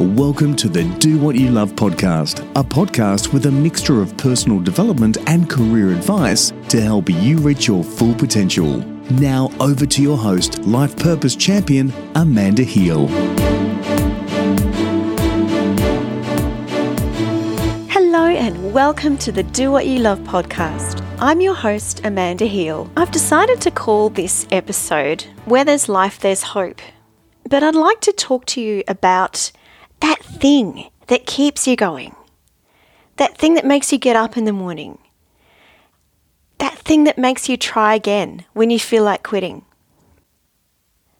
Welcome to the Do What You Love podcast, a podcast with a mixture of personal development and career advice to help you reach your full potential. Now, over to your host, Life Purpose Champion, Amanda Heal. Hello, and welcome to the Do What You Love podcast. I'm your host, Amanda Heal. I've decided to call this episode Where There's Life, There's Hope. But I'd like to talk to you about that thing that keeps you going, that thing that makes you get up in the morning, that thing that makes you try again when you feel like quitting.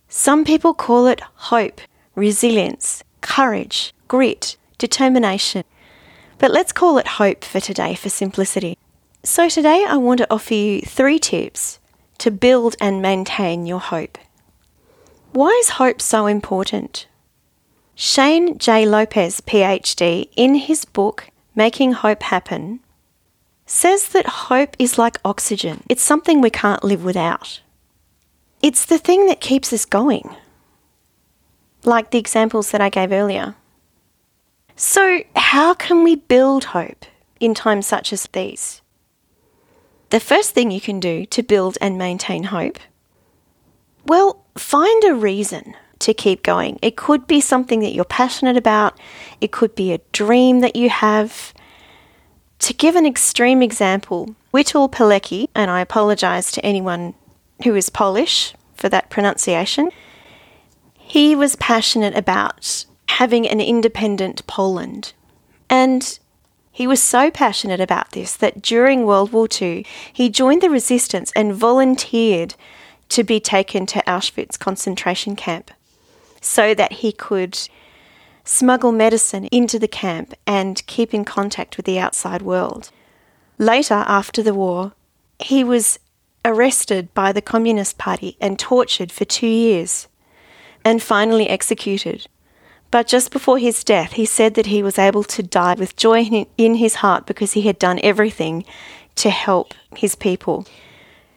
Some people call it hope, resilience, courage, grit, determination. But let's call it hope for today for simplicity. So, today I want to offer you three tips to build and maintain your hope. Why is hope so important? Shane J. Lopez, PhD, in his book Making Hope Happen, says that hope is like oxygen. It's something we can't live without. It's the thing that keeps us going, like the examples that I gave earlier. So, how can we build hope in times such as these? The first thing you can do to build and maintain hope? Well, find a reason to keep going. It could be something that you're passionate about, it could be a dream that you have. To give an extreme example, Witold Pilecki, and I apologise to anyone who is Polish for that pronunciation, he was passionate about having an independent Poland. And he was so passionate about this that during World War II, he joined the resistance and volunteered to be taken to Auschwitz concentration camp so that he could smuggle medicine into the camp and keep in contact with the outside world. Later, after the war, he was arrested by the Communist Party and tortured for two years and finally executed. But just before his death, he said that he was able to die with joy in his heart because he had done everything to help his people.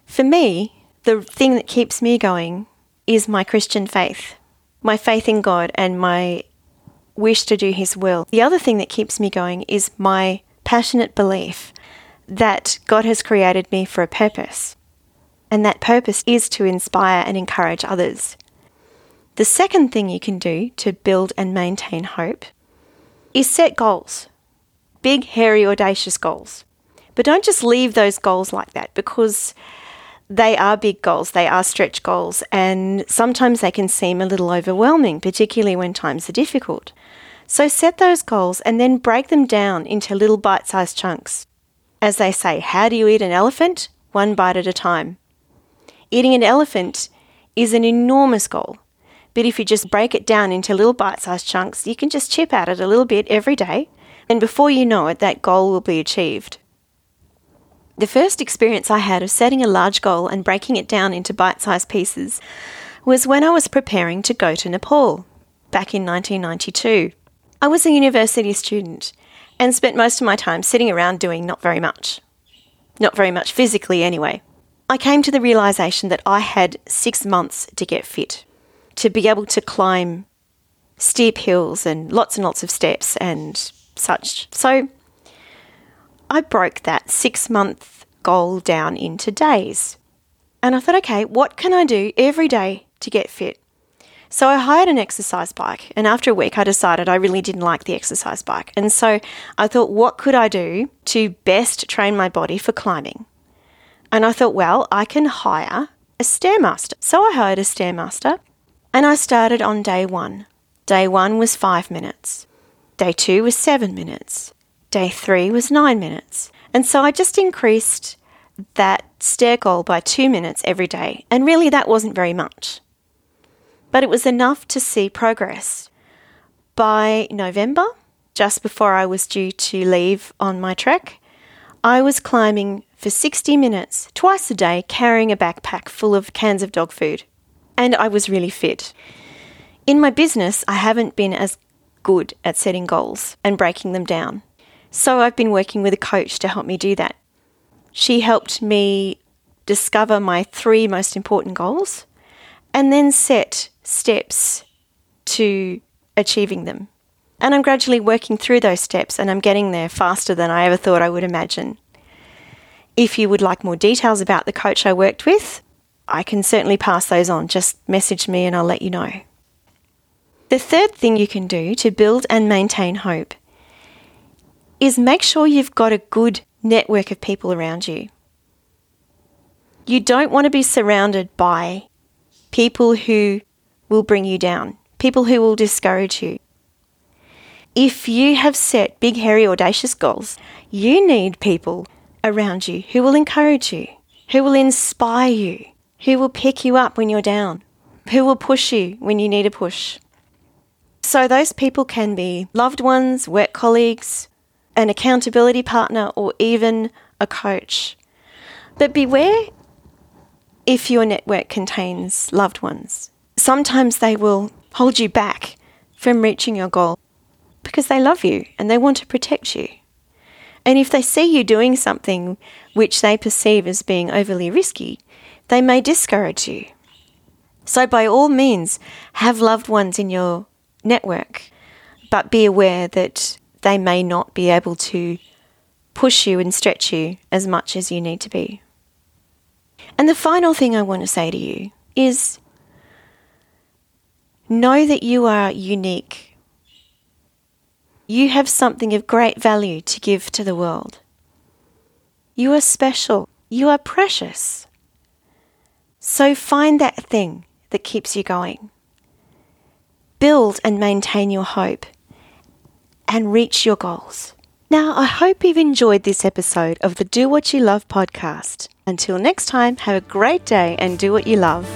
For me, the thing that keeps me going is my Christian faith my faith in God and my wish to do His will. The other thing that keeps me going is my passionate belief that God has created me for a purpose. And that purpose is to inspire and encourage others. The second thing you can do to build and maintain hope is set goals big, hairy, audacious goals. But don't just leave those goals like that because they are big goals, they are stretch goals, and sometimes they can seem a little overwhelming, particularly when times are difficult. So set those goals and then break them down into little bite sized chunks. As they say, how do you eat an elephant? One bite at a time. Eating an elephant is an enormous goal, but if you just break it down into little bite sized chunks, you can just chip at it a little bit every day, and before you know it, that goal will be achieved. The first experience I had of setting a large goal and breaking it down into bite sized pieces was when I was preparing to go to Nepal back in 1992. I was a university student and spent most of my time sitting around doing not very much. Not very much physically, anyway. I came to the realization that I had six months to get fit, to be able to climb steep hills and lots and lots of steps and such. So I broke that six month goal down into days. And I thought, okay, what can I do every day to get fit? So I hired an exercise bike, and after a week, I decided I really didn't like the exercise bike. And so I thought, what could I do to best train my body for climbing? And I thought, well, I can hire a Stairmaster. So I hired a Stairmaster, and I started on day one. Day one was five minutes, day two was seven minutes, Day three was nine minutes. And so I just increased that stair goal by two minutes every day. And really, that wasn't very much. But it was enough to see progress. By November, just before I was due to leave on my trek, I was climbing for 60 minutes, twice a day, carrying a backpack full of cans of dog food. And I was really fit. In my business, I haven't been as good at setting goals and breaking them down. So I've been working with a coach to help me do that. She helped me discover my three most important goals and then set steps to achieving them. And I'm gradually working through those steps and I'm getting there faster than I ever thought I would imagine. If you would like more details about the coach I worked with, I can certainly pass those on. Just message me and I'll let you know. The third thing you can do to build and maintain hope is make sure you've got a good network of people around you. You don't want to be surrounded by people who will bring you down, people who will discourage you. If you have set big, hairy, audacious goals, you need people around you who will encourage you, who will inspire you, who will pick you up when you're down, who will push you when you need a push. So, those people can be loved ones, work colleagues, an accountability partner, or even a coach. But beware if your network contains loved ones. Sometimes they will hold you back from reaching your goal because they love you and they want to protect you. And if they see you doing something which they perceive as being overly risky, they may discourage you. So, by all means, have loved ones in your network, but be aware that they may not be able to push you and stretch you as much as you need to be. And the final thing I want to say to you is know that you are unique you have something of great value to give to the world. You are special. You are precious. So find that thing that keeps you going. Build and maintain your hope and reach your goals. Now, I hope you've enjoyed this episode of the Do What You Love podcast. Until next time, have a great day and do what you love.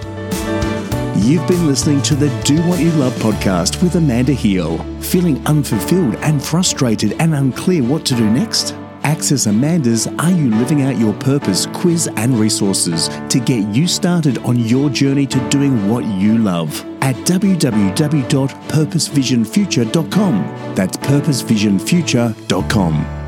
You've been listening to the Do What You Love podcast with Amanda Heal. Feeling unfulfilled and frustrated and unclear what to do next? Access Amanda's Are You Living Out Your Purpose quiz and resources to get you started on your journey to doing what you love at www.purposevisionfuture.com. That's purposevisionfuture.com.